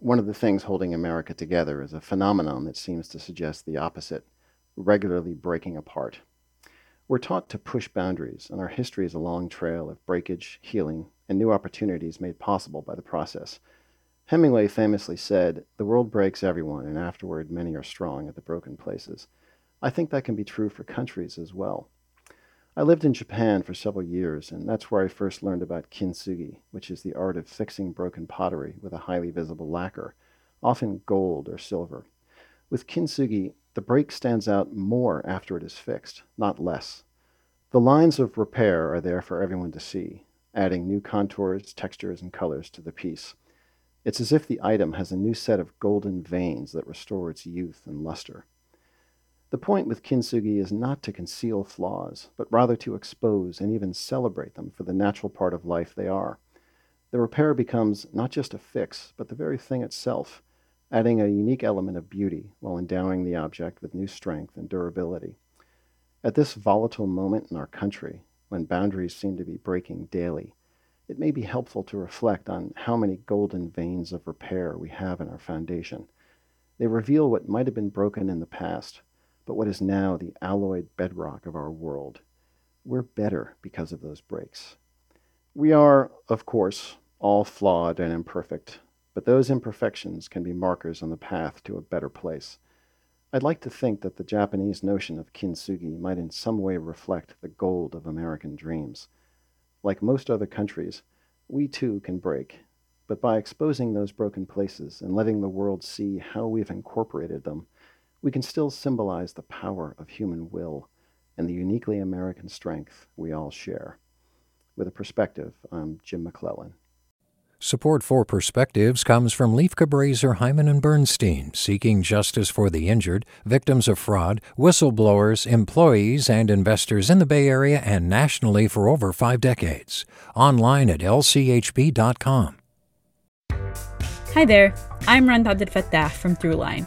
one of the things holding America together is a phenomenon that seems to suggest the opposite regularly breaking apart. We're taught to push boundaries, and our history is a long trail of breakage, healing, and new opportunities made possible by the process. Hemingway famously said, The world breaks everyone, and afterward many are strong at the broken places. I think that can be true for countries as well. I lived in Japan for several years, and that's where I first learned about kintsugi, which is the art of fixing broken pottery with a highly visible lacquer, often gold or silver. With kintsugi, the break stands out more after it is fixed, not less. The lines of repair are there for everyone to see, adding new contours, textures, and colors to the piece. It's as if the item has a new set of golden veins that restore its youth and luster. The point with kintsugi is not to conceal flaws, but rather to expose and even celebrate them for the natural part of life they are. The repair becomes not just a fix, but the very thing itself, adding a unique element of beauty while endowing the object with new strength and durability. At this volatile moment in our country, when boundaries seem to be breaking daily, it may be helpful to reflect on how many golden veins of repair we have in our foundation. They reveal what might have been broken in the past, but what is now the alloyed bedrock of our world. We're better because of those breaks. We are, of course, all flawed and imperfect, but those imperfections can be markers on the path to a better place. I'd like to think that the Japanese notion of kintsugi might in some way reflect the gold of American dreams. Like most other countries, we too can break, but by exposing those broken places and letting the world see how we've incorporated them, we can still symbolize the power of human will and the uniquely American strength we all share. With a perspective, I'm Jim McClellan. Support for Perspectives comes from Lieff Cabraser, Heimann and Bernstein, seeking justice for the injured, victims of fraud, whistleblowers, employees, and investors in the Bay Area and nationally for over five decades. Online at lchb.com. Hi there, I'm Rund Abdelfatah from Throughline.